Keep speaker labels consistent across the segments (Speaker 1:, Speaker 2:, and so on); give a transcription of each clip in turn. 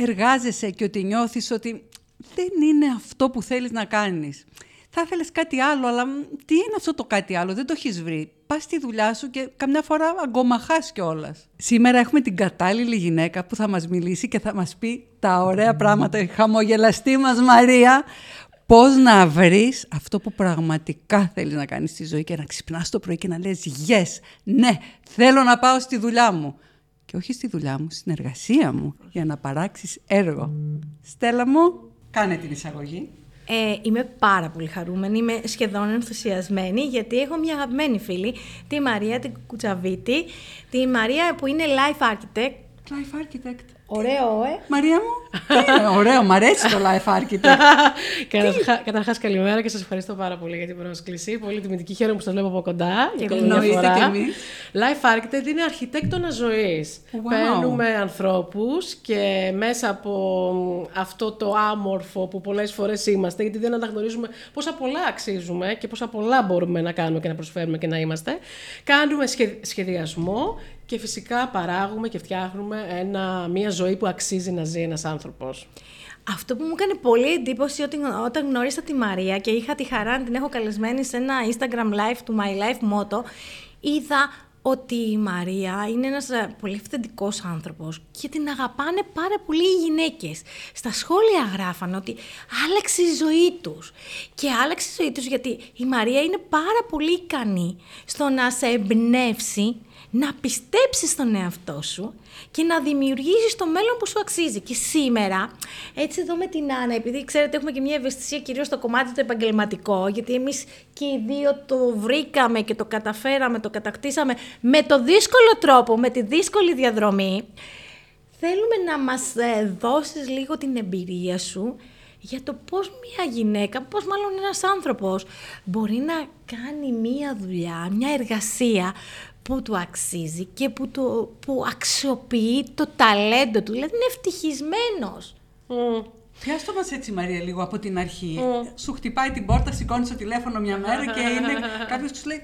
Speaker 1: Εργάζεσαι και ότι νιώθεις ότι δεν είναι αυτό που θέλεις να κάνεις. Θα ήθελες κάτι άλλο, αλλά τι είναι αυτό το κάτι άλλο, δεν το έχεις βρει. Πας στη δουλειά σου και καμιά φορά αγκομαχάς κιόλας. Σήμερα έχουμε την κατάλληλη γυναίκα που θα μας μιλήσει και θα μας πει τα ωραία πράγματα, η χαμογελαστή μας Μαρία, πώς να βρεις αυτό που πραγματικά θέλεις να κάνεις στη ζωή και να ξυπνάς το πρωί και να λες yes, ναι, θέλω να πάω στη δουλειά μου. Και όχι στη δουλειά μου, στην εργασία μου, για να παράξεις έργο. Στέλλα μου, κάνε την εισαγωγή.
Speaker 2: Ε, είμαι πάρα πολύ χαρούμενη, είμαι σχεδόν ενθουσιασμένη γιατί έχω μια αγαπημένη φίλη, τη Μαρία την Κουτσαβίτη, τη Μαρία που είναι life architect.
Speaker 1: Life architect.
Speaker 2: Ωραίο, ε!
Speaker 1: Μαρία μου, τι είναι, ωραίο, μου αρέσει το life architect.
Speaker 3: Καταρχά, καλημέρα και σας ευχαριστώ πάρα πολύ για την πρόσκληση. Πολύ τιμητική χαίρομαι που σας βλέπω από κοντά.
Speaker 1: Και εννοείται και εμείς.
Speaker 3: Life Architect είναι αρχιτέκτονα ζωής.
Speaker 1: Wow.
Speaker 3: Παίρνουμε ανθρώπους και μέσα από αυτό το άμορφο που πολλές φορές είμαστε, γιατί δεν αναγνωρίζουμε πόσα πολλά αξίζουμε και πόσα πολλά μπορούμε να κάνουμε και να προσφέρουμε και να είμαστε, κάνουμε σχεδιασμό και φυσικά παράγουμε και φτιάχνουμε ένα, μια ζωή που αξίζει να ζει ένας άνθρωπος.
Speaker 2: Αυτό που μου έκανε πολύ εντύπωση ότι όταν γνώρισα τη Μαρία και είχα τη χαρά να την έχω καλεσμένη σε ένα Instagram live του My Life Motto, είδα ότι η Μαρία είναι ένας ε, πολύ αυθεντικός άνθρωπος και την αγαπάνε πάρα πολύ οι γυναίκες. Στα σχόλια γράφανε ότι άλλαξε η ζωή τους. Και άλλαξε η ζωή τους γιατί η Μαρία είναι πάρα πολύ ικανή στο να σε εμπνεύσει να πιστέψεις στον εαυτό σου και να δημιουργήσεις το μέλλον που σου αξίζει. Και σήμερα, έτσι εδώ με την Άννα, επειδή ξέρετε έχουμε και μια ευαισθησία κυρίως στο κομμάτι το επαγγελματικό, γιατί εμείς και οι δύο το βρήκαμε και το καταφέραμε, το κατακτήσαμε με το δύσκολο τρόπο, με τη δύσκολη διαδρομή, θέλουμε να μας ε, δώσεις λίγο την εμπειρία σου για το πώς μια γυναίκα, πώς μάλλον ένας άνθρωπος μπορεί να κάνει μια δουλειά, μια εργασία που του αξίζει και που, το, που αξιοποιεί το ταλέντο του. Δηλαδή είναι ευτυχισμένος.
Speaker 1: Mm. Πιάστο μας έτσι Μαρία λίγο από την αρχή. Σου χτυπάει την πόρτα, σηκώνεις το τηλέφωνο μια μέρα και είναι κάποιος που σου λέει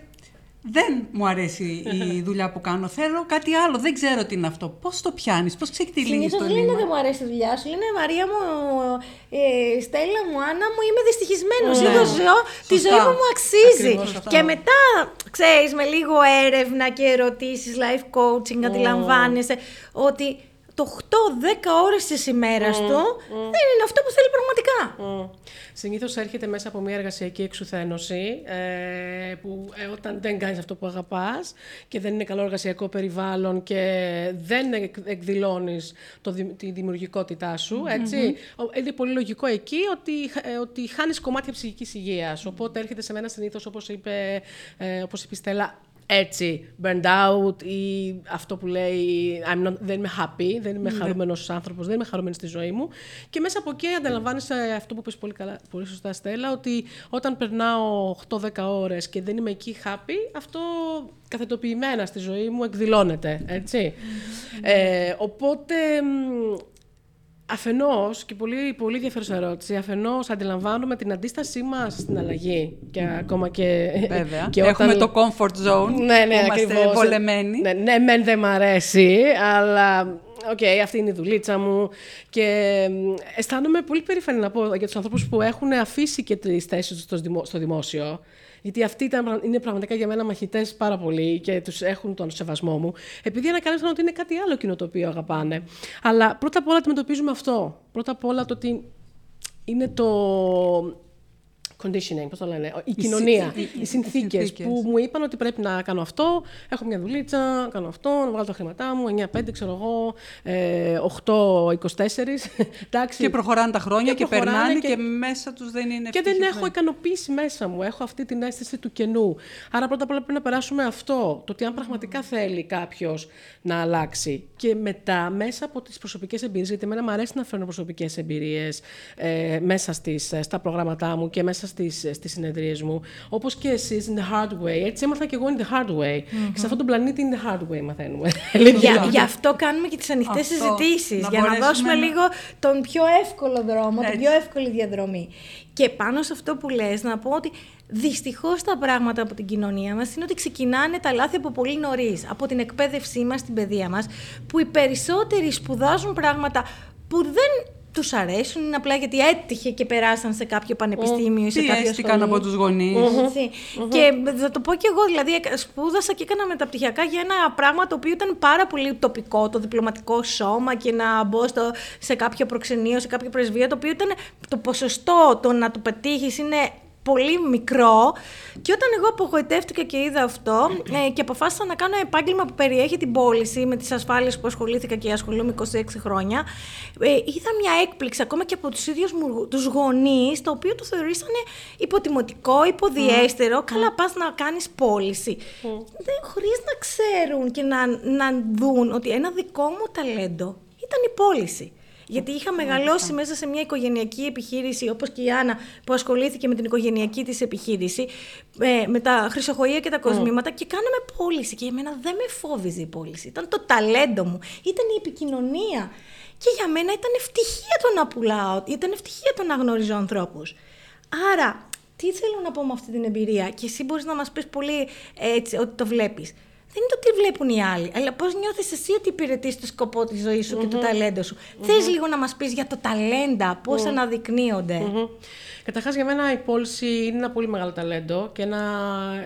Speaker 1: δεν μου αρέσει η δουλειά που κάνω. Θέλω κάτι άλλο. Δεν ξέρω τι είναι αυτό. Πώς το πιάνεις, πώς ξεκτιλίγει
Speaker 2: το λένε δεν μου αρέσει η δουλειά σου. Λένε Μαρία μου, ε, Στέλλα μου, Άννα μου, είμαι δυστυχισμένος. Ναι. ζω, τη ζωή μου μου αξίζει. Και μετά, ξέρεις, με λίγο έρευνα και ερωτήσεις, life coaching, αντιλαμβάνεσαι ότι το 8-10 ώρες της ημέρας του δεν είναι αυτό που θέλει πραγματικά. Mm.
Speaker 3: Συνήθως έρχεται μέσα από μια εργασιακή εξουθένωση ε, που ε, όταν δεν κάνεις αυτό που αγαπάς και δεν είναι καλό εργασιακό περιβάλλον και δεν εκδηλώνεις το, τη δημιουργικότητά σου, έτσι, είναι πολύ λογικό εκεί ότι, ε, ότι χάνεις κομμάτια ψυχικής υγείας. Οπότε έρχεται σε μένα συνήθως, όπως είπε, ε, όπως είπε η Στέλλα, έτσι, burned out ή αυτό που λέει I'm not, δεν είμαι happy, δεν είμαι mm. χαρούμενος άνθρωπος, δεν είμαι χαρούμενη στη ζωή μου. Και μέσα από εκεί ανταλαμβάνεσαι αυτό που πες πολύ, καλά, πολύ σωστά Στέλλα, ότι όταν περνάω 8-10 ώρες και δεν είμαι εκεί happy, αυτό καθετοποιημένα στη ζωή μου εκδηλώνεται, έτσι. Ε, οπότε Αφενός, και πολύ, πολύ ενδιαφέρουσα ερώτηση, αφενός αντιλαμβάνουμε την αντίστασή μας στην αλλαγή. Και ακόμα και.
Speaker 1: Βέβαια. Και όταν... Έχουμε το comfort zone.
Speaker 3: Ναι, ναι,
Speaker 1: Είμαστε βολεμένοι.
Speaker 3: Ναι, ναι, μεν δεν μ' αρέσει, αλλά OK, okay, αυτή είναι η δουλίτσα μου. Και αισθάνομαι πολύ περήφανη να πω για τους ανθρώπους που έχουν αφήσει και τις θέσεις τους στο δημόσιο. Γιατί αυτοί ήταν, είναι πραγματικά για μένα μαχητές πάρα πολύ και τους έχουν τον σεβασμό μου. Επειδή ανακάλυψαν ότι είναι κάτι άλλο εκείνο το οποίο αγαπάνε. Αλλά πρώτα απ' όλα αντιμετωπίζουμε αυτό. Πρώτα απ' όλα το ότι είναι το conditioning, πώς το λένε, η κοινωνία,
Speaker 1: οι- οι-
Speaker 3: οι,
Speaker 1: οι
Speaker 3: συνθήκες
Speaker 1: συνθήκες.
Speaker 3: που μου είπαν ότι πρέπει να κάνω αυτό, έχω μια δουλίτσα, κάνω αυτό, να βγάλω τα χρήματά μου, 9-5 ξέρω εγώ, ε, 8-24, εντάξει.
Speaker 1: Και προχωράνε τα χρόνια
Speaker 3: Και
Speaker 1: και,
Speaker 3: προχωράνε
Speaker 1: περνάνε
Speaker 3: και-
Speaker 1: και, μέσα τους δεν είναι
Speaker 3: Και δεν έχω
Speaker 1: ευτυχισμένοι.
Speaker 3: ικανοποίηση μέσα μου. Έχω αυτή την αίσθηση του κενού. Άρα πρώτα απ' όλα πρέπει να περάσουμε αυτό. Το ότι αν πραγματικά θέλει κάποιος να αλλάξει. Και μετά, μέσα από τις προσωπικές εμπειρίες, γιατί εμένα μου αρέσει να φέρνω προσωπικές εμπειρίες ε, μέσα στις, ε, στα προγράμματά μου και μέσα στις στις συνεδρίες μου. Όπως και εσείς, in the hard way. Έτσι έμαθα και εγώ in the hard way. Και σε αυτόν τον πλανήτη in the hard way μαθαίνουμε.
Speaker 2: Για, γι' αυτό κάνουμε και τις ανοιχτές
Speaker 1: Αυτό.
Speaker 2: συζητήσεις,
Speaker 1: Να
Speaker 2: για να
Speaker 1: μπορέσουμε
Speaker 2: δώσουμε
Speaker 1: να-
Speaker 2: λίγο τον πιο εύκολο δρόμο, την
Speaker 1: Έτσι.
Speaker 2: πιο εύκολη διαδρομή. Και πάνω σε αυτό που λες, να πω ότι δυστυχώς τα πράγματα από την κοινωνία μας είναι ότι ξεκινάνε τα λάθη από πολύ νωρίς, από την εκπαίδευσή μας, την παιδεία μας, που οι περισσότεροι σπουδάζουν πράγματα που δεν τους αρέσουν, είναι απλά γιατί έτυχε και περάσαν σε κάποιο πανεπιστήμιο ή σε κάποιο
Speaker 1: Πιέστηκαν
Speaker 2: σχολείο.
Speaker 1: από τους γονείς.
Speaker 2: Έτσι. Και θα το πω και εγώ, δηλαδή έκα- σπούδασα και έκανα μεταπτυχιακά για ένα πράγμα το οποίο ήταν πάρα πολύ τοπικό, το διπλωματικό σώμα και να μπω στο, σε κάποιο προξενείο, σε κάποιο πρεσβεία, το οποίο ήταν το ποσοστό το να το πετύχεις είναι πολύ μικρό. Και όταν εγώ απογοητεύτηκα και είδα αυτό ε, και αποφάσισα να κάνω επάγγελμα που περιέχει την πώληση με τις ασφάλειες που ασχολήθηκα και ασχολούμαι 26 χρόνια ε, είδα μια έκπληξη ακόμα και από τους ίδιους μου τους γονείς το οποίο το θεωρήσανε υποτιμωτικό, υποδιέστερο. Καλά πας να κάνεις πώληση. Δεν, χωρίς να ξέρουν και να, να δουν ότι ένα δικό μου ταλέντο ήταν η πώληση γιατί είχα μεγαλώσει μέσα σε μια οικογενειακή επιχείρηση, όπως και η Άννα που ασχολήθηκε με την οικογενειακή της επιχείρηση, ε, με τα χρυσοχοεία και τα κοσμήματα και κάναμε πώληση. Και εμένα δεν με φόβιζε η πώληση. Ήταν το ταλέντο μου, ήταν η επικοινωνία. Και για μένα ήταν ευτυχία το να πουλάω, ήταν ευτυχία το να γνωρίζω ανθρώπους. Άρα, τι θέλω να πω με αυτή την εμπειρία, και εσύ μπορείς να μας πεις πολύ έτσι, ότι το βλέπεις. Δεν είναι το τι βλέπουν οι άλλοι, αλλά πώς νιώθεις εσύ ότι υπηρετείς το σκοπό της ζωής σου και το ταλέντο σου. Θες λίγο να μας πεις για το ταλέντα, πώς αναδεικνύονται;
Speaker 3: Μμμ. Καταρχάς, για μένα η πώληση είναι ένα πολύ μεγάλο ταλέντο και ένα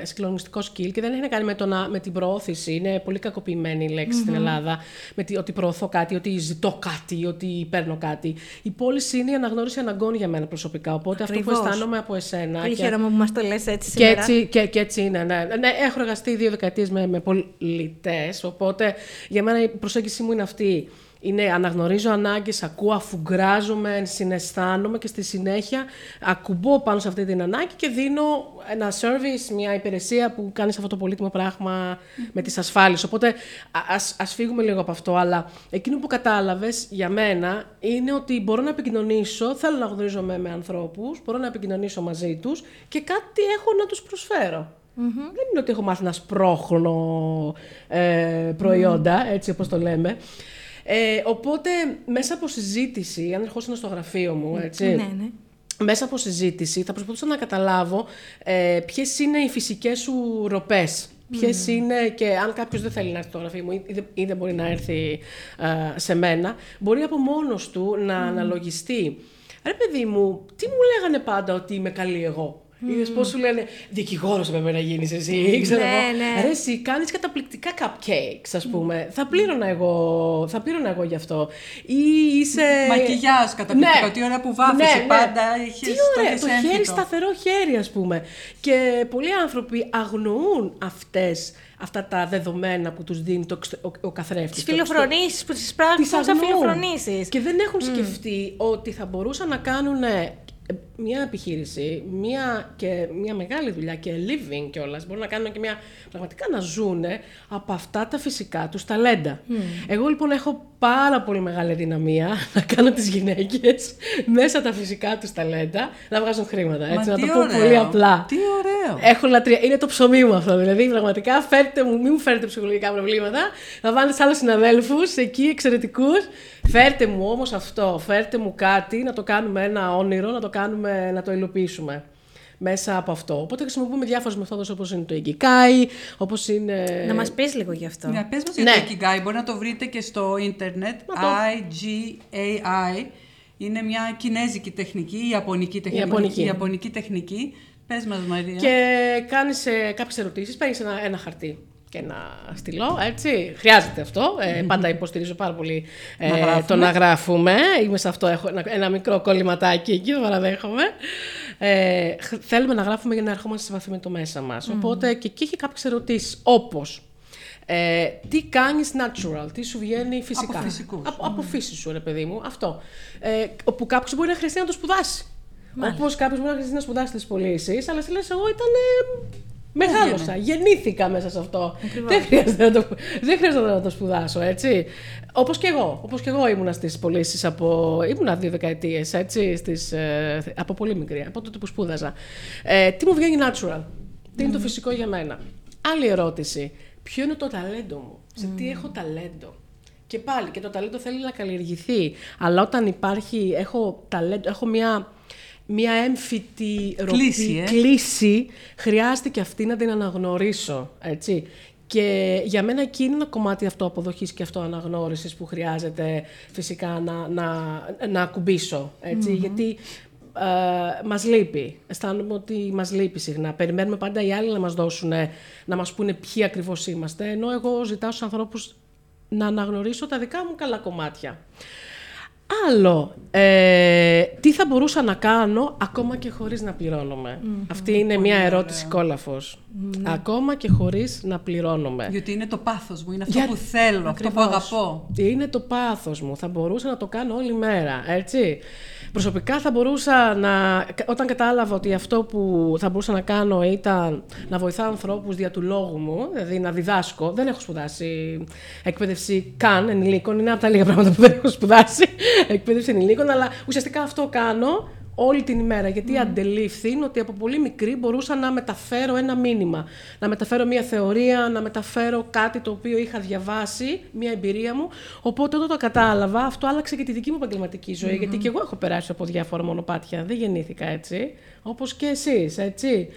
Speaker 3: συγκλονιστικό skill και δεν έχει να κάνει με, το να, με την προώθηση. Είναι πολύ κακοποιημένη η λέξη στην Ελλάδα. Με τη, ότι προωθώ κάτι, ότι ζητώ κάτι, ότι παίρνω κάτι. Η πώληση είναι η αναγνώριση αναγκών για μένα προσωπικά. Οπότε αυτό
Speaker 2: Ακριβώς.
Speaker 3: που αισθάνομαι από εσένα.
Speaker 2: Πολύ
Speaker 3: και-
Speaker 2: χαίρομαι που μας το λες έτσι
Speaker 3: και
Speaker 2: σήμερα.
Speaker 3: έτσι, και, και έτσι είναι, ναι. ναι. Έχω εργαστεί δύο δεκαετίες με, με πολιτές, οπότε για μένα η προσέγγιση μου είναι αυτή. Είναι αναγνωρίζω ανάγκες, ακούω, αφουγκράζομαι, συναισθάνομαι και στη συνέχεια ακουμπώ πάνω σε αυτή την ανάγκη και δίνω ένα service, μια υπηρεσία που κάνει αυτό το πολύτιμο πράγμα με τις ασφάλειες. Οπότε α- ας, ας φύγουμε λίγο από αυτό, αλλά εκείνο που κατάλαβες για μένα είναι ότι μπορώ να επικοινωνήσω, θέλω να γνωρίζομαι με ανθρώπους, μπορώ να επικοινωνήσω μαζί τους και κάτι έχω να τους προσφέρω. Δεν είναι ότι έχω μάθει να σπρώχνω ε, προϊόντα, έτσι όπως το λέμε. Ε, οπότε, μέσα από συζήτηση, αν ερχόσουν στο γραφείο μου, έτσι,
Speaker 2: Ναι, ναι.
Speaker 3: μέσα από συζήτηση θα προσπαθούσα να καταλάβω ε, ποιες είναι οι φυσικές σου ροπές. Ποιες είναι και αν κάποιος δεν θέλει να έρθει στο γραφείο μου ή, ή δεν- ή δεν μπορεί να έρθει ε, σε μένα, μπορεί από μόνος του να αναλογιστεί. Ρε παιδί μου, τι μου λέγανε πάντα ότι είμαι καλή εγώ; Είδες πώς σου λένε δικηγόρος έπρεπε να γίνεις εσύ, ξέρω
Speaker 2: Ναι,
Speaker 3: εγώ.
Speaker 2: ναι.
Speaker 3: Ρε, εσύ κάνεις καταπληκτικά cupcakes, ας πούμε. Θα πλήρωνα εγώ, θα πλήρωνα εγώ γι' αυτό. Ή είσαι.
Speaker 1: Μακιγιάζ καταπληκτικό. Τι ώρα που βάφεσαι πάντα, είχες-
Speaker 3: Τι
Speaker 1: το
Speaker 3: ωραία,
Speaker 1: είχες
Speaker 3: το χέρι
Speaker 1: έμφυτο.
Speaker 3: σταθερό χέρι, ας πούμε. Και πολλοί άνθρωποι αγνοούν αυτές, αυτά τα δεδομένα που τους δίνει το, εξ- ο, ο καθρέφτης.
Speaker 2: Τις
Speaker 3: το-
Speaker 2: φιλοφρονήσεις που τις
Speaker 3: τις
Speaker 2: πράξουν σαν
Speaker 3: αγνοούν.
Speaker 2: φιλοφρονήσεις.
Speaker 3: Και δεν έχουν σκεφτεί ότι θα μπορούσαν να κάνουν ε, μια επιχείρηση, μια, και μια μεγάλη δουλειά και living κιόλας. Μπορούν να κάνουν και μια. πραγματικά να ζουν από αυτά τα φυσικά τους ταλέντα. Εγώ λοιπόν έχω πάρα πολύ μεγάλη δυναμία να κάνω τις γυναίκες μέσα τα φυσικά τους ταλέντα να βγάζουν χρήματα.
Speaker 1: Μα
Speaker 3: Έτσι, να
Speaker 1: τι
Speaker 3: το πω
Speaker 1: ωραίο.
Speaker 3: πολύ απλά.
Speaker 1: Τι ωραίο.
Speaker 3: Έχω λατρεία. Είναι το ψωμί μου αυτό. Δηλαδή, πραγματικά φέρτε μου, μην μου φέρετε ψυχολογικά προβλήματα. Να βάλετε σε άλλους συναδέλφους εκεί, εξαιρετικούς. Φέρτε μου όμως αυτό. Φέρτε μου κάτι, να το κάνουμε ένα όνειρο, να το κάνουμε, να το υλοποιήσουμε μέσα από αυτό. Οπότε χρησιμοποιούμε διάφορες μεθόδους όπως είναι το Ikigai, όπως είναι.
Speaker 2: Να μας πεις λίγο γι' αυτό.
Speaker 1: Ναι, πες μας για
Speaker 3: Ναι.
Speaker 1: το Ikigai, μπορεί να το βρείτε και στο ίντερνετ,
Speaker 3: Να το-
Speaker 1: IGAI. Είναι μια κινέζικη τεχνική, ιαπωνική τεχνική.
Speaker 3: Ιαπωνική.
Speaker 1: ιαπωνική τεχνική. Πες μας Μαρία.
Speaker 3: Και κάνεις ε, κάποιες ερωτήσεις, παίρνεις ένα, ένα χαρτί και ένα στυλό, έτσι. Χρειάζεται αυτό. Ε, πάντα υποστηρίζω πάρα πολύ ε,
Speaker 1: Να γράφουμε.
Speaker 3: το να γράφουμε. Είμαι σε αυτό, έχω ένα, ένα μικρό κολληματάκι εκεί, το παραδέχομαι. Ε, χ- θέλουμε να γράφουμε για να ερχόμαστε σε επαφή με το μέσα μας. Οπότε και εκεί έχει κάποιες ερωτήσεις, όπως ε, τι κάνεις natural, τι σου βγαίνει φυσικά;
Speaker 1: Από φυσικούς.
Speaker 3: Από, από φύση σου, ρε παιδί μου. Αυτό. Ε, όπου κάποιος μπορεί να χρειαστεί να το σπουδάσει. Όπως κάποιος μπορεί να χρειαστεί να σπουδάσει τις πωλήσεις, αλλά σε λες, εγώ ήταν. Ε, Μεγάλωσα, γεννήθηκα μέσα σε αυτό. Δεν χρειάζεται, να το, δεν χρειάζεται να το σπουδάσω, έτσι. Όπως και εγώ. Όπως και εγώ ήμουνα στις πωλήσεις από. ήμουνα δύο δεκαετίες, έτσι. Στις, ε, από πολύ μικρή, από τότε που σπούδαζα. Ε, τι μου βγαίνει natural; Τι είναι το φυσικό για μένα; Άλλη ερώτηση. Ποιο είναι το ταλέντο μου; Σε τι έχω ταλέντο; Και πάλι, και το ταλέντο θέλει να καλλιεργηθεί. Αλλά όταν υπάρχει, έχω ταλέντο, έχω μια, μια έμφυτη ροπή,
Speaker 1: Κλίση, ε.
Speaker 3: κλίση, χρειάζεται και αυτή να την αναγνωρίσω, έτσι. Και για μένα εκεί είναι ένα κομμάτι αυτό αποδοχής και αυτό αναγνώρισης που χρειάζεται φυσικά να, να, να ακουμπήσω, έτσι, γιατί ε, μας λείπει. Αισθάνομαι ότι μας λείπει συχνά. Περιμένουμε πάντα οι άλλοι να μας δώσουν, να μας πούνε ποιοι ακριβώς είμαστε, ενώ εγώ ζητάω στους ανθρώπους να αναγνωρίσω τα δικά μου καλά κομμάτια. Άλλο, ε, τι θα μπορούσα να κάνω ακόμα και χωρίς να πληρώνομαι; Αυτή είναι μια ερώτηση κόλαφος. Ακόμα και χωρίς να πληρώνομαι.
Speaker 1: Γιατί είναι το πάθος μου, είναι αυτό
Speaker 3: Για-
Speaker 1: που θέλω, αυτό που
Speaker 3: Ακριβώς.
Speaker 1: αγαπώ.
Speaker 3: Είναι το πάθος μου. Θα μπορούσα να το κάνω όλη μέρα, έτσι. Προσωπικά θα μπορούσα να... Όταν κατάλαβα ότι αυτό που θα μπορούσα να κάνω ήταν να βοηθάω ανθρώπους δια του λόγου μου, δηλαδή να διδάσκω. Δεν έχω σπουδάσει εκπαίδευση καν ενηλίκων. Είναι από τα λίγα πράγματα που δεν έχω σπουδάσει εκπαίδευση ενηλίκων, αλλά ουσιαστικά αυτό κάνω όλη την ημέρα. Γιατί αντελήφθη ότι από πολύ μικρή μπορούσα να μεταφέρω ένα μήνυμα. Να μεταφέρω μια θεωρία, να μεταφέρω κάτι το οποίο είχα διαβάσει, μια εμπειρία μου. Οπότε όταν το κατάλαβα, αυτό άλλαξε και τη δική μου επαγγελματική ζωή. Γιατί και εγώ έχω περάσει από διάφορα μονοπάτια. Δεν γεννήθηκα έτσι. Όπως και εσείς, έτσι.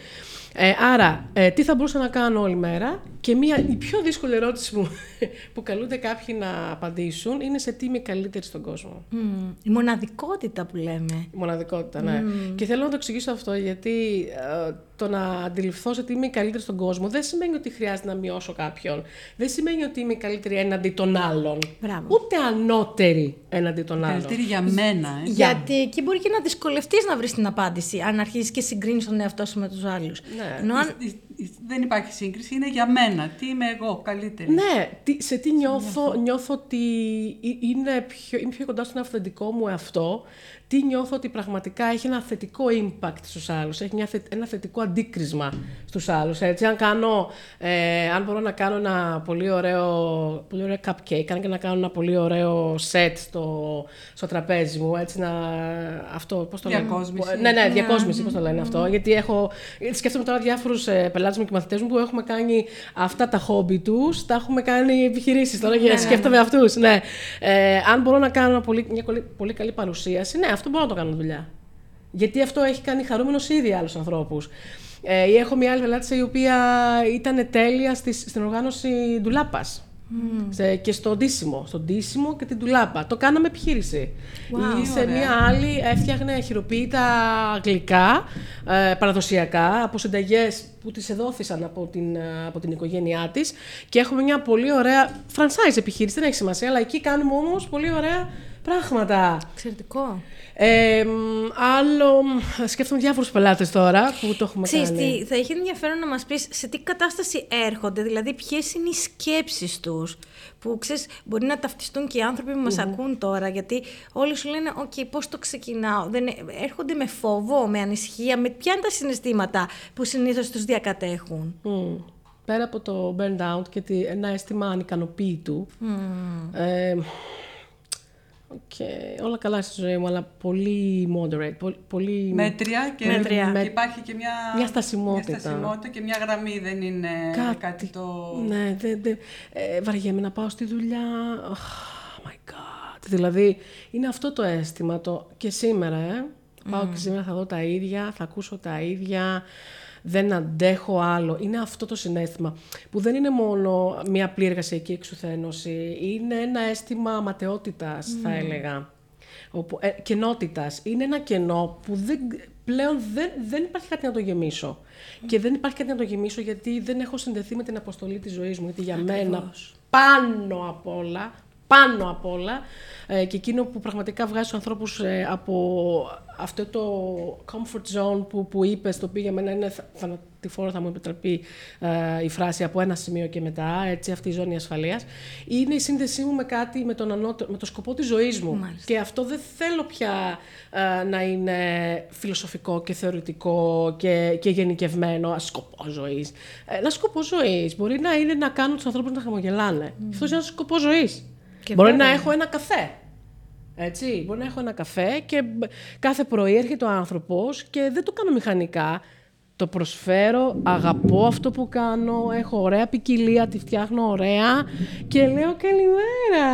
Speaker 3: Ε, άρα, ε, τι θα μπορούσα να κάνω όλη μέρα; Και μια, η πιο δύσκολη ερώτηση που, που καλούνται κάποιοι να απαντήσουν είναι σε τι είμαι καλύτερη στον κόσμο.
Speaker 2: Μμμ. Η μοναδικότητα που λέμε.
Speaker 3: Η μοναδικότητα, ναι. Και θέλω να το εξηγήσω αυτό γιατί ε, το να αντιληφθώ σε τι είμαι η καλύτερη στον κόσμο δεν σημαίνει ότι χρειάζεται να μειώσω κάποιον. Δεν σημαίνει ότι είμαι η καλύτερη έναντι των άλλων.
Speaker 2: Μπράβο.
Speaker 3: Ούτε ανώτερη έναντι των άλλων.
Speaker 1: Καλύτερη για μένα, ε.
Speaker 2: Γιατί εκεί μπορεί και να δυσκολευτείς να βρεις την απάντηση, αν αρχίσει και συγκρίνεις τον εαυτό σου με τους άλλους.
Speaker 3: Ναι.
Speaker 2: Ενώ αν.
Speaker 1: Η- η- Δεν υπάρχει σύγκριση, είναι για μένα. Τι είμαι εγώ, καλύτερη.
Speaker 3: Ναι, τι, σε τι νιώθω, νιώθω ότι ε- είναι πιο, είμαι πιο κοντά στον αυθεντικό μου εαυτό, τι νιώθω ότι πραγματικά έχει ένα θετικό impact στους άλλους, έχει μια, θε- ένα θετικό αντίκρισμα στους άλλους. Έτσι, αν, κάνω, ε, αν μπορώ να κάνω ένα πολύ ωραίο, πολύ ωραίο cupcake, αν και να κάνω ένα πολύ ωραίο set στο, στο τραπέζι μου, έτσι να, αυτό, πώς το λένε;
Speaker 1: Διακόσμηση.
Speaker 3: Ναι, ναι, διακόσμηση, πώς το λένε αυτό. Γιατί έχω, σκέφτομαι τώρα διάφορους ε, πελάτες μου και μαθητές μου που έχουμε κάνει αυτά τα χόμπι τους, τα έχουμε κάνει επιχειρήσεις τώρα και σκέφτομαι αυτούς. Ναι. Ε, αν μπορώ να κάνω ένα πολύ, μια πολύ, πολύ καλή παρουσίαση, ναι, αυτό μπορώ να το κάνω δουλειά. Γιατί αυτό έχει κάνει χαρούμενος ήδη άλλους ανθρώπους. Ε, ή έχω μια άλλη πελάτησα η οποία ήταν τέλεια στη, στην οργάνωση ντουλάπας. Σε, και στο ντύσιμο, στο ντύσιμο και την ντουλάπα. Το κάναμε επιχείρηση. Ή σε
Speaker 1: Ωραία.
Speaker 3: μια άλλη έφτιαχνε χειροποίητα γλυκά, ε, παραδοσιακά, από συνταγές που τις εδόθησαν από την, ε, από την οικογένειά της και έχουμε μια πολύ ωραία franchise επιχείρηση, δεν έχει σημασία, αλλά εκεί κάνουμε όμως πολύ ωραία πράγματα.
Speaker 2: Εξαιρετικό.
Speaker 3: Ε, μ, άλλο, μ, σκέφτομαι διάφορους πελάτες τώρα που το έχουμε
Speaker 2: Ξέρεις
Speaker 3: κάνει.
Speaker 2: τι, θα είχε ενδιαφέρον να μας πεις σε τι κατάσταση έρχονται, δηλαδή ποιες είναι οι σκέψεις τους, που ξέρεις, μπορεί να ταυτιστούν και οι άνθρωποι που μας ακούν τώρα, γιατί όλοι σου λένε, οκ, πώς το ξεκινάω, Δεν, ε- έρχονται με φόβο, με ανησυχία, με ποια είναι τα συναισθήματα που συνήθως τους διακατέχουν.
Speaker 3: Μμ. Πέρα από το burn out και τη, ένα αίσθημα ανικανοποίητου. Ε, οκ, όλα καλά στη ζωή μου, αλλά πολύ moderate. Πολύ, πολύ...
Speaker 1: Μέτρια και
Speaker 2: Μέτρια.
Speaker 1: και υπάρχει και μια,
Speaker 3: Μια στασιμότητα.
Speaker 1: μια στασιμότητα και μια γραμμή. Δεν είναι κάτι, το...
Speaker 3: Ναι, δεν, δεν, ε, βαριέμαι να πάω στη δουλειά. Oh my god. Δηλαδή, είναι αυτό το αίσθημα το και σήμερα, ε. Πάω και σήμερα θα δω τα ίδια, θα ακούσω τα ίδια, δεν αντέχω άλλο. Είναι αυτό το συναίσθημα που δεν είναι μόνο μια απλή εργασιακή εξουθένωση, είναι ένα αίσθημα ματαιότητας, θα έλεγα. Όπου, ε, κενότητας. Είναι ένα κενό που δεν, πλέον δεν, δεν υπάρχει κάτι να το γεμίσω. Και δεν υπάρχει κάτι να το γεμίσω γιατί δεν έχω συνδεθεί με την αποστολή της ζωής μου. Γιατί για μένα πάνω απ' όλα, πάνω απ' όλα ε, και εκείνο που πραγματικά βγάζει τους ανθρώπους ε, από αυτό το comfort zone που, που είπες, το οποίο για μένα είναι θανατηφόρο, θα μου επιτραπεί ε, η φράση, από ένα σημείο και μετά, έτσι, αυτή η ζώνη ασφαλείας, είναι η σύνδεσή μου με κάτι, με, τον ανώτερο, με το σκοπό της ζωής μου. Και αυτό δεν θέλω πια ε, να είναι φιλοσοφικό και θεωρητικό και, και γενικευμένο, σκοπό ζωής. Ένα σκοπό ζωής μπορεί να είναι να κάνω τους ανθρώπους να χαμογελάνε. Mm. Αυτός είναι ένας σκοπός ζωής. Μπορεί να έχω ένα καφέ. Έτσι, μπορεί να έχω ένα καφέ και κάθε πρωί έρχεται ο άνθρωπος και δεν το κάνω μηχανικά. Το προσφέρω, αγαπώ αυτό που κάνω, έχω ωραία ποικιλία, τη φτιάχνω ωραία και λέω καλημέρα.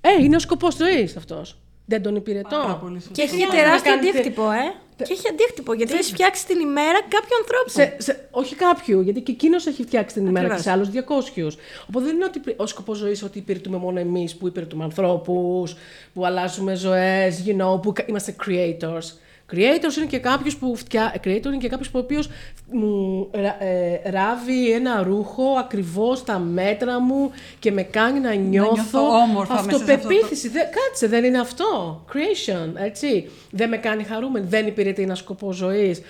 Speaker 3: Ε, είναι ο σκοπός ζωής αυτός. Δεν τον υπηρετώ.
Speaker 2: Και έχει τεράστιο αντίκτυπο, ε. Και έχει αντίκτυπο, γιατί έχεις φτιάξει την ημέρα κάποιου ανθρώπου.
Speaker 3: Σε, σε, όχι κάποιου, γιατί και εκείνος έχει φτιάξει την ημέρα και σε άλλους 200. Οπότε δεν είναι ότι ο σκοπός ζωής ότι υπηρετούμε μόνο εμείς που υπηρετούμε ανθρώπους, που αλλάζουμε ζωές, you know, που είμαστε creators. Creators είναι και κάποιος που φτιά... Creator είναι και κάποιος που ο οποίος μου ε, ράβει ένα ρούχο ακριβώς στα μέτρα μου και με κάνει να νιώθω, να νιώθω
Speaker 1: όμορφα
Speaker 3: αυτοπεποίθηση. Αυτό το... Κάτσε, δεν είναι αυτό. Creation, έτσι. Δεν με κάνει χαρούμενη, δεν υπηρετεί ένα σκοπό ζωής.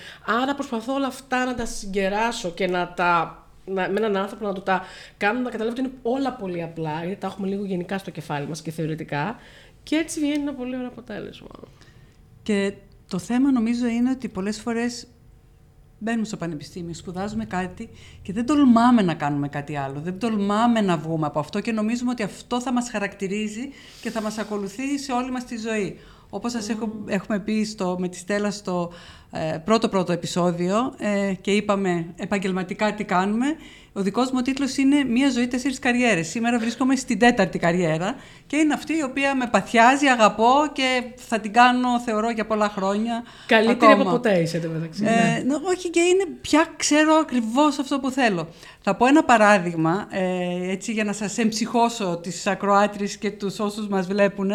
Speaker 3: Άρα προσπαθώ όλα αυτά να τα συγκεράσω και να τα να, με έναν άνθρωπο να του τα κάνω να καταλάβω ότι είναι όλα πολύ απλά, γιατί τα έχουμε λίγο γενικά στο κεφάλι μας και θεωρητικά και έτσι βγαίνει ένα πολύ ωραίο αποτέλεσμα.
Speaker 1: Και το θέμα νομίζω είναι ότι πολλές φορές μπαίνουμε στο πανεπιστήμιο, σπουδάζουμε κάτι και δεν τολμάμε να κάνουμε κάτι άλλο. Δεν τολμάμε να βγούμε από αυτό και νομίζουμε ότι αυτό θα μας χαρακτηρίζει και θα μας ακολουθεί σε όλη μας τη ζωή. Όπως σας έχω, έχουμε πει στο, με τη Στέλλα στο ε, πρώτο πρώτο επεισόδιο ε, και είπαμε επαγγελματικά τι κάνουμε, ο δικός μου τίτλος είναι Μία ζωή, τέσσερις καριέρες. Σήμερα βρίσκομαι στην τέταρτη καριέρα και είναι αυτή η οποία με παθιάζει, αγαπώ και θα την κάνω, θεωρώ, για πολλά χρόνια.
Speaker 3: Καλύτερη από ποτέ είσαι, μεταξύ. Ε,
Speaker 1: ναι. όχι, και είναι πια ξέρω ακριβώς αυτό που θέλω. Θα πω ένα παράδειγμα, ε, έτσι για να σας εμψυχώσω τις ακροάτριες και τους όσους μας βλέπουν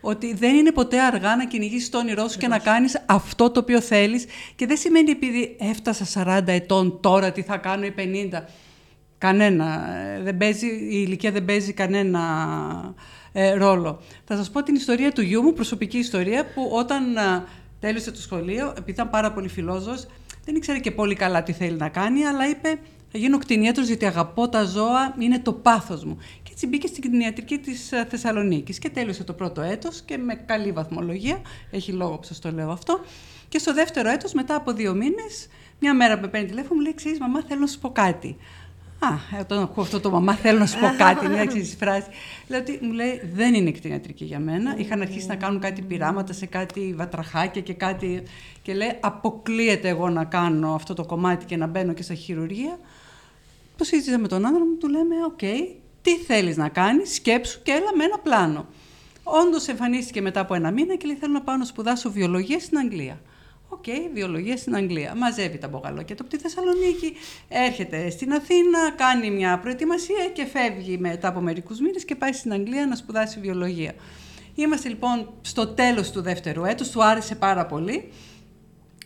Speaker 1: ότι δεν είναι ποτέ αργά να κυνηγήσεις το όνειρό σου και να κάνεις αυτό το οποίο θέλεις. Και δεν σημαίνει επειδή έφτασα 40 ετών τώρα τι θα κάνω ή 50. Κανένα. Ε, δεν παίζει, η ηλικία δεν παίζει κανένα ε, ρόλο. Θα σας πω την ιστορία του γιού μου, προσωπική ιστορία, που όταν ε, τέλειωσε το σχολείο, επειδή ήταν πάρα πολύ φιλόζωος, δεν ήξερε και πολύ καλά τι θέλει να κάνει, αλλά είπε θα γίνω κτηνίατρος γιατί αγαπώ τα ζώα, είναι το πάθος μου. Και έτσι μπήκε στην κτηνιατρική της Θεσσαλονίκης και τέλειωσε το πρώτο έτος και με καλή βαθμολογία, έχει λόγο που σας το λέω αυτό. Και στο δεύτερο έτος, μετά από δύο μήνες, μια μέρα με παίρνει τηλέφωνο, μου λέει: Ξέρεις, μαμά, θέλω να σου πω κάτι. Α, όταν ακούω αυτό το μαμά, θέλω να σου πω κάτι, μια εξής φράση. Λέω ότι μου λέει δεν είναι κτηνιατρική για μένα. Είχαν αρχίσει να κάνουν κάτι πειράματα σε κάτι βατραχάκια και κάτι. Και λέει, αποκλείεται εγώ να κάνω αυτό το κομμάτι και να μπαίνω και στα χειρουργία. Το συζήτησα με τον άνθρωπο μου, του λέμε, οκ, τι θέλεις να κάνεις, σκέψου και έλα με ένα πλάνο. Όντως εμφανίστηκε μετά από ένα μήνα και λέει: Θέλω να πάω να σπουδάσω βιολογία στην Αγγλία. OK, okay, βιολογία στην Αγγλία. Μαζεύει τα μπογαλάκια του από τη Θεσσαλονίκη, έρχεται στην Αθήνα, κάνει μια προετοιμασία και φεύγει μετά από μερικούς μήνες και πάει στην Αγγλία να σπουδάσει βιολογία. Είμαστε λοιπόν στο τέλος του δεύτερου έτους, του άρεσε πάρα πολύ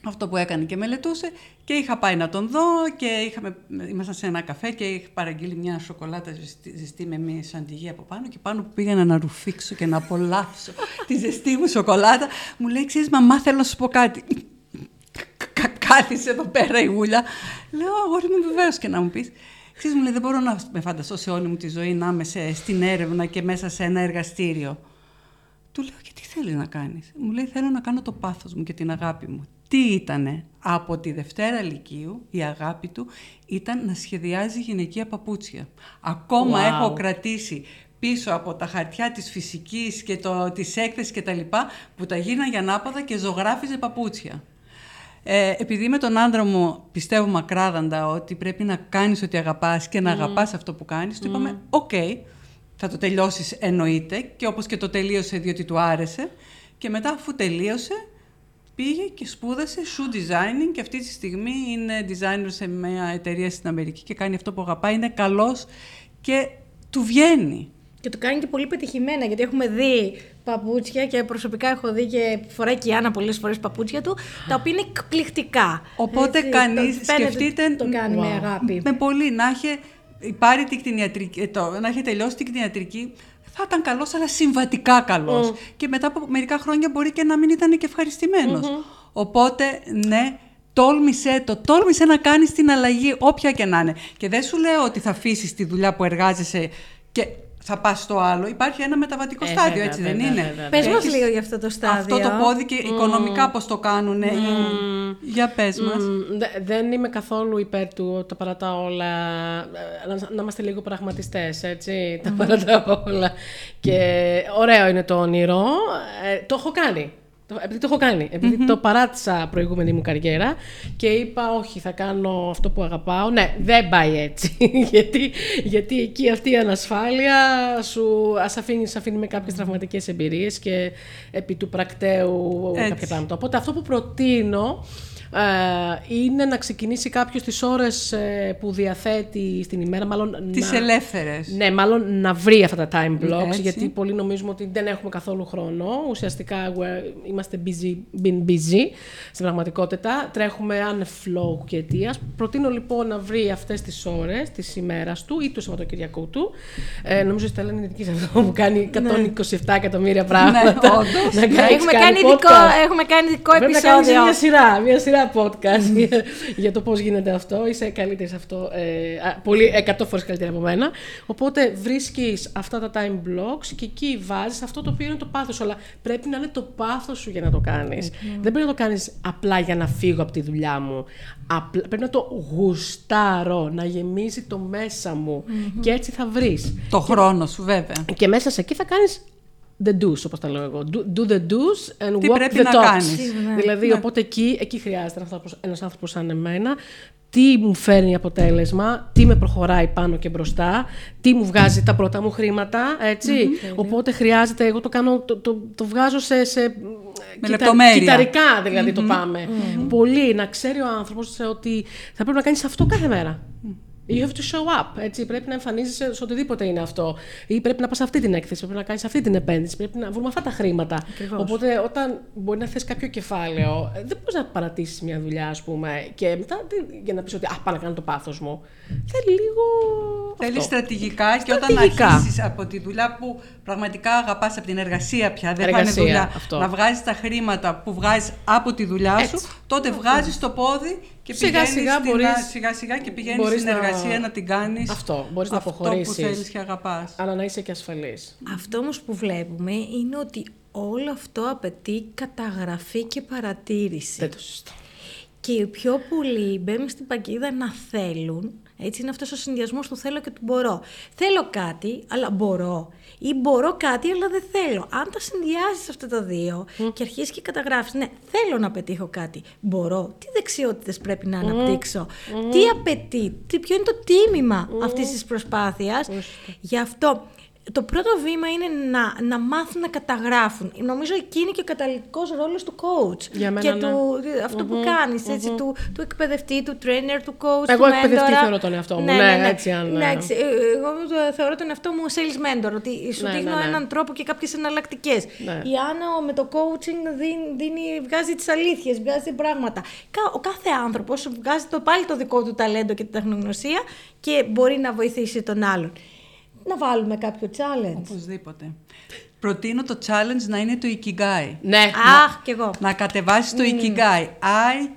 Speaker 1: αυτό που έκανε και μελετούσε και είχα πάει να τον δω και είχαμε, ήμασταν σε ένα καφέ και είχα παραγγείλει μια σοκολάτα ζεστή, ζεστή με μια σαντιγή από πάνω και πάνω που πήγαινα να ρουφήξω και να απολαύσω τη ζεστή μου σοκολάτα μου λέει ξέρεις μαμά θέλω να σου πω κάτι κάθισε εδώ πέρα η γούλια. Λέω, αγόρι μου, βεβαίως και να μου πεις. Ξέρεις, μου λέει, δεν μπορώ να με φανταστώ σε όλη μου τη ζωή να είμαι στην έρευνα και μέσα σε ένα εργαστήριο. Του λέω, και τι θέλεις να κάνεις; Μου λέει, θέλω να κάνω το πάθος μου και την αγάπη μου. Τι ήτανε; Από τη Δευτέρα Λυκείου η αγάπη του ήταν να σχεδιάζει γυναικεία παπούτσια. Ακόμα έχω κρατήσει πίσω από τα χαρτιά της φυσικής και το, της έκθεσης και τα λοιπά, που τα γίνανε ανάποδα και ζωγράφιζε παπούτσια. Ε, επειδή με τον άντρα μου πιστεύω μακράδαντα ότι πρέπει να κάνεις ό,τι αγαπάς και να mm. αγαπάς αυτό που κάνεις, του είπαμε, οκ, θα το τελειώσεις εννοείται και όπως και το τελείωσε διότι του άρεσε και μετά αφού τελείωσε πήγε και σπούδασε shoe designing και αυτή τη στιγμή είναι designer σε μια εταιρεία στην Αμερική και κάνει αυτό που αγαπάει, είναι καλός και του βγαίνει.
Speaker 2: Και το κάνει και πολύ πετυχημένα, γιατί έχουμε δει παπούτσια και προσωπικά έχω δει και φοράει και η Άννα πολλές φορές παπούτσια του, τα οποία είναι εκπληκτικά.
Speaker 1: Οπότε κανείς, σκεφτείτε...
Speaker 2: Το κάνει με αγάπη.
Speaker 1: Με πολύ, να έχει πάρει την κτηνιατρική, ε, το, να έχει τελειώσει την κτηνιατρική, θα ήταν καλός, αλλά συμβατικά καλός. Και μετά από μερικά χρόνια μπορεί και να μην ήταν και ευχαριστημένος. Οπότε, ναι, τόλμησε το, τόλμησε να κάνεις την αλλαγή όποια και να είναι. Και δεν σου λέω ότι θα αφήσεις τη δουλειά που εργάζεσαι και θα πας στο άλλο. Υπάρχει ένα μεταβατικό
Speaker 3: Ε,
Speaker 1: στάδιο,
Speaker 3: βέβαια,
Speaker 1: έτσι
Speaker 3: βέβαια,
Speaker 1: δεν είναι;
Speaker 3: βέβαια,
Speaker 2: Πες μας
Speaker 1: Έχεις
Speaker 2: λίγο για αυτό το στάδιο.
Speaker 1: Αυτό το πόδι και οικονομικά πώς το κάνουνε. Για πες μας.
Speaker 3: Μμ, δε- δεν είμαι καθόλου υπέρ του τα παρατά όλα. ε, Να, να είμαστε λίγο πραγματιστές, έτσι. Τα παρατά όλα. Και ωραίο είναι το όνειρο. Ε, το έχω κάνει. Το- Επειδή το έχω κάνει. Επειδή το παράτησα προηγούμενη μου καριέρα και είπα όχι θα κάνω αυτό που αγαπάω. Ναι, δεν πάει έτσι. γιατί, γιατί εκεί αυτή η ανασφάλεια σου ας αφήνεις, σε αφήνει με κάποιες τραυματικές εμπειρίες και επί του πρακτέου
Speaker 1: Έτσι.
Speaker 3: κάποια πράγματα. Οπότε αυτό που προτείνω ε, είναι να ξεκινήσει κάποιος τις ώρες ε, που διαθέτει στην ημέρα, μάλλον
Speaker 1: Τις
Speaker 3: να...
Speaker 1: ελεύθερες.
Speaker 3: Ναι, μάλλον να βρει αυτά τα time blocks,
Speaker 1: Έτσι.
Speaker 3: γιατί πολλοί νομίζουμε ότι δεν έχουμε καθόλου χρόνο. Ουσιαστικά we're- είμαστε busy, been busy στην πραγματικότητα. Τρέχουμε άνευ flow και αιτίας. Προτείνω λοιπόν να βρει αυτές τις ώρες της ημέρας του ή του Σαββατοκυριακού του. Ε, νομίζω ότι είναι δική σε αυτό που κάνει 127 εκατομμύρια πράγματα.
Speaker 1: Ναι, όντως.
Speaker 3: Να
Speaker 1: Ναι,
Speaker 3: κάνεις
Speaker 2: Έχουμε
Speaker 3: κάνει
Speaker 2: κάνει, ειδικό,
Speaker 3: podcast.
Speaker 2: έχουμε κάνει ειδικό
Speaker 3: Πρέπει να κάνεις
Speaker 2: επεισόδιο.
Speaker 3: μια σειρά, μια σειρά podcast για, για το πώς γίνεται αυτό. Είσαι καλύτερη σε αυτό, ε, α, πολύ, εκατό φορές καλύτερη από μένα. Οπότε βρίσκεις αυτά τα time blocks και εκεί βάζεις αυτό το οποίο είναι το πάθος σου. Αλλά πρέπει να είναι το πάθος σου για να το κάνεις. Δεν πρέπει να το κάνεις απλά για να φύγω από τη δουλειά μου. Απλά, πρέπει να το γουστάρω, να γεμίζει το μέσα μου. Και έτσι θα βρεις.
Speaker 1: Το χρόνο σου βέβαια.
Speaker 3: Και μέσα σε εκεί θα κάνεις the do's, όπως τα λέω εγώ. Do, do the do's and
Speaker 1: Τι
Speaker 3: walk
Speaker 1: πρέπει
Speaker 3: the
Speaker 1: να
Speaker 3: talks.
Speaker 1: κάνεις.
Speaker 3: Δηλαδή, οπότε εκεί, εκεί χρειάζεται ένας άνθρωπος, ένας άνθρωπος σαν εμένα, τι μου φέρνει αποτέλεσμα, τι με προχωράει πάνω και μπροστά, τι μου βγάζει τα πρώτα μου χρήματα, έτσι. Οπότε χρειάζεται, εγώ το κάνω, το, το, το βγάζω σε, σε
Speaker 1: λεπτομέρεια.
Speaker 3: κυταρικά δηλαδή το πάμε. Πολύ, να ξέρει ο άνθρωπος ότι θα πρέπει να κάνεις αυτό κάθε μέρα. You have to show up. Έτσι. Πρέπει να εμφανίζεσαι σε οτιδήποτε είναι αυτό. Ή πρέπει να πας σε αυτή την έκθεση, πρέπει να κάνεις αυτή την επένδυση, πρέπει να βρούμε αυτά τα χρήματα. Οπότε, όταν μπορεί να θες κάποιο κεφάλαιο, ε, δεν μπορείς να παρατήσεις μια δουλειά, ας πούμε, και μετά τι- για να πεις ότι Α, πάω να κάνω το πάθος μου. Θέλει λίγο.
Speaker 1: Θέλει
Speaker 3: αυτό.
Speaker 1: στρατηγικά και όταν
Speaker 3: Στρατηγικά.
Speaker 1: αρχίσεις από τη δουλειά που πραγματικά αγαπάς από την εργασία πια, δεν θα
Speaker 3: Εργασία,
Speaker 1: είναι δουλειά,
Speaker 3: αυτό.
Speaker 1: να βγάζεις τα χρήματα που βγάζεις από τη δουλειά σου,
Speaker 3: Έτσι.
Speaker 1: τότε βγάζεις το πόδι και
Speaker 3: Σιγά
Speaker 1: πηγαίνεις
Speaker 3: σιγά
Speaker 1: στην-
Speaker 3: μπορείς-
Speaker 1: σιγά σιγά και πηγαίνεις
Speaker 3: μπορείς
Speaker 1: στην
Speaker 3: να-
Speaker 1: εργασία να την κάνεις.
Speaker 3: Αυτό, μπορείς να
Speaker 1: που
Speaker 3: αποχωρήσεις.
Speaker 1: θέλεις και αγαπάς.
Speaker 3: Αλλά να είσαι και ασφαλής.
Speaker 2: Αυτό όμως που βλέπουμε είναι ότι όλο αυτό απαιτεί καταγραφή και παρατήρηση.
Speaker 3: Δεν το συζητώ.
Speaker 2: Και οι πιο πολλοί μπαίνουν στην παγίδα να θέλουν. Έτσι είναι αυτός ο συνδυασμός του θέλω και του μπορώ. Θέλω κάτι, αλλά μπορώ. Ή μπορώ κάτι, αλλά δεν θέλω. Αν τα συνδυάζεις αυτά τα δύο και αρχίσεις και καταγράφεις, ναι, θέλω να πετύχω κάτι. Μπορώ. Τι δεξιότητες πρέπει να αναπτύξω; Τι απαιτεί; Τι, ποιο είναι το τίμημα αυτής της προσπάθειας; Γι' αυτό το πρώτο βήμα είναι να, να μάθουν να καταγράφουν. Νομίζω εκεί είναι και ο καταλητικός ρόλος του coach.
Speaker 3: Για μένα,
Speaker 2: και
Speaker 3: ναι.
Speaker 2: του, αυτό που κάνεις, έτσι, του, του εκπαιδευτή, του trainer, του coach,
Speaker 3: Εγώ
Speaker 2: του
Speaker 3: εκπαιδευτή
Speaker 2: μέντορα.
Speaker 3: θεωρώ τον εαυτό μου, ναι, έτσι αν-
Speaker 2: Εντάξει, ε, εγώ το θεωρώ τον εαυτό μου sales mentor, ότι σου
Speaker 3: Ναι,
Speaker 2: δείχνω
Speaker 3: ναι, ναι.
Speaker 2: έναν τρόπο και κάποιες εναλλακτικές.
Speaker 3: Ναι.
Speaker 2: Η Άννα με το coaching δίνει, δίνει, βγάζει τις αλήθειες, βγάζει πράγματα. Κα- Ο κάθε άνθρωπος βγάζει το, πάλι το δικό του ταλέντο και την τεχνογνωσία και μπορεί να βοηθήσει τον άλλον. Να βάλουμε κάποιο challenge.
Speaker 1: Οπωσδήποτε. Προτείνω το challenge να είναι το Ikigai.
Speaker 3: Ναι.
Speaker 2: Αχ, κι εγώ.
Speaker 1: Να κατεβάσεις το Ikigai.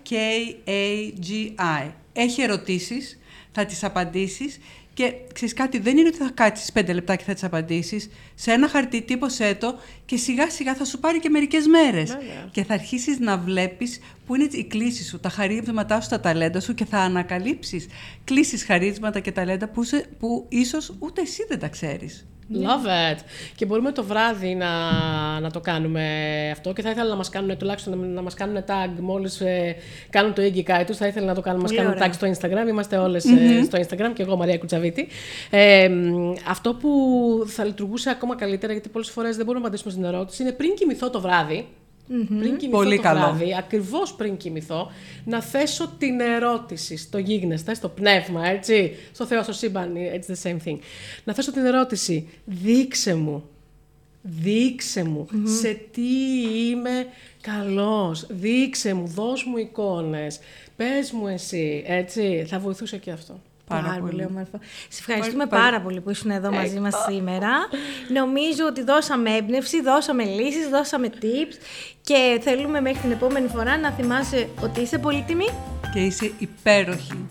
Speaker 1: I-K-A-G-I. Έχει ερωτήσεις, θα τις απαντήσεις και ξέρεις κάτι, δεν είναι ότι θα κάτσεις πέντε λεπτά και θα τις απαντήσεις. Σε ένα χαρτί τύπωσέ το και σιγά σιγά θα σου πάρει και μερικές μέρες. Και θα αρχίσεις να βλέπεις που είναι οι κλήσεις σου, τα χαρίσματά σου, τα ταλέντα σου και θα ανακαλύψεις κλήσεις, χαρίσματα και ταλέντα που, σε, που ίσως ούτε εσύ δεν τα ξέρεις.
Speaker 3: Love it. Και μπορούμε το βράδυ να, να το κάνουμε αυτό και θα ήθελα να μας κάνουν τουλάχιστον να, να μας κάνουν tag μόλις ε, κάνουν το Iggy τους. Θα ήθελα να το κάνουν, μας
Speaker 2: Πολύ
Speaker 3: κάνουν
Speaker 2: ωραία.
Speaker 3: tag στο Instagram. Είμαστε όλες ε, στο Instagram και εγώ Μαρία Κουτσαβίτη. Ε, μ, αυτό που θα λειτουργούσε ακόμα καλύτερα, γιατί πολλές φορές δεν μπορούμε να απαντήσουμε στην ερώτηση, είναι πριν κοιμηθώ το βράδυ, Πριν κοιμηθώ
Speaker 1: Πολύ
Speaker 3: το
Speaker 1: καλό.
Speaker 3: βράδυ, ακριβώς πριν κοιμηθώ, να θέσω την ερώτηση στο γίγνεσθε, στο πνεύμα, έτσι, στο Θεό, στο σύμπαν, it's the same thing. Να θέσω την ερώτηση, δείξε μου, δείξε μου σε τι είμαι καλός, δείξε μου, δώσ' μου εικόνες, πες μου εσύ, έτσι, θα βοηθούσε και αυτό.
Speaker 1: Πάρα,
Speaker 2: πολύ. όμορφο. Σε ευχαριστούμε πάρα, πολύ που ήσουν εδώ μαζί μας σήμερα. Νομίζω ότι δώσαμε έμπνευση, δώσαμε λύσεις, δώσαμε tips και θέλουμε μέχρι την επόμενη φορά να θυμάσαι ότι είσαι πολύτιμη
Speaker 1: και είσαι υπέροχη.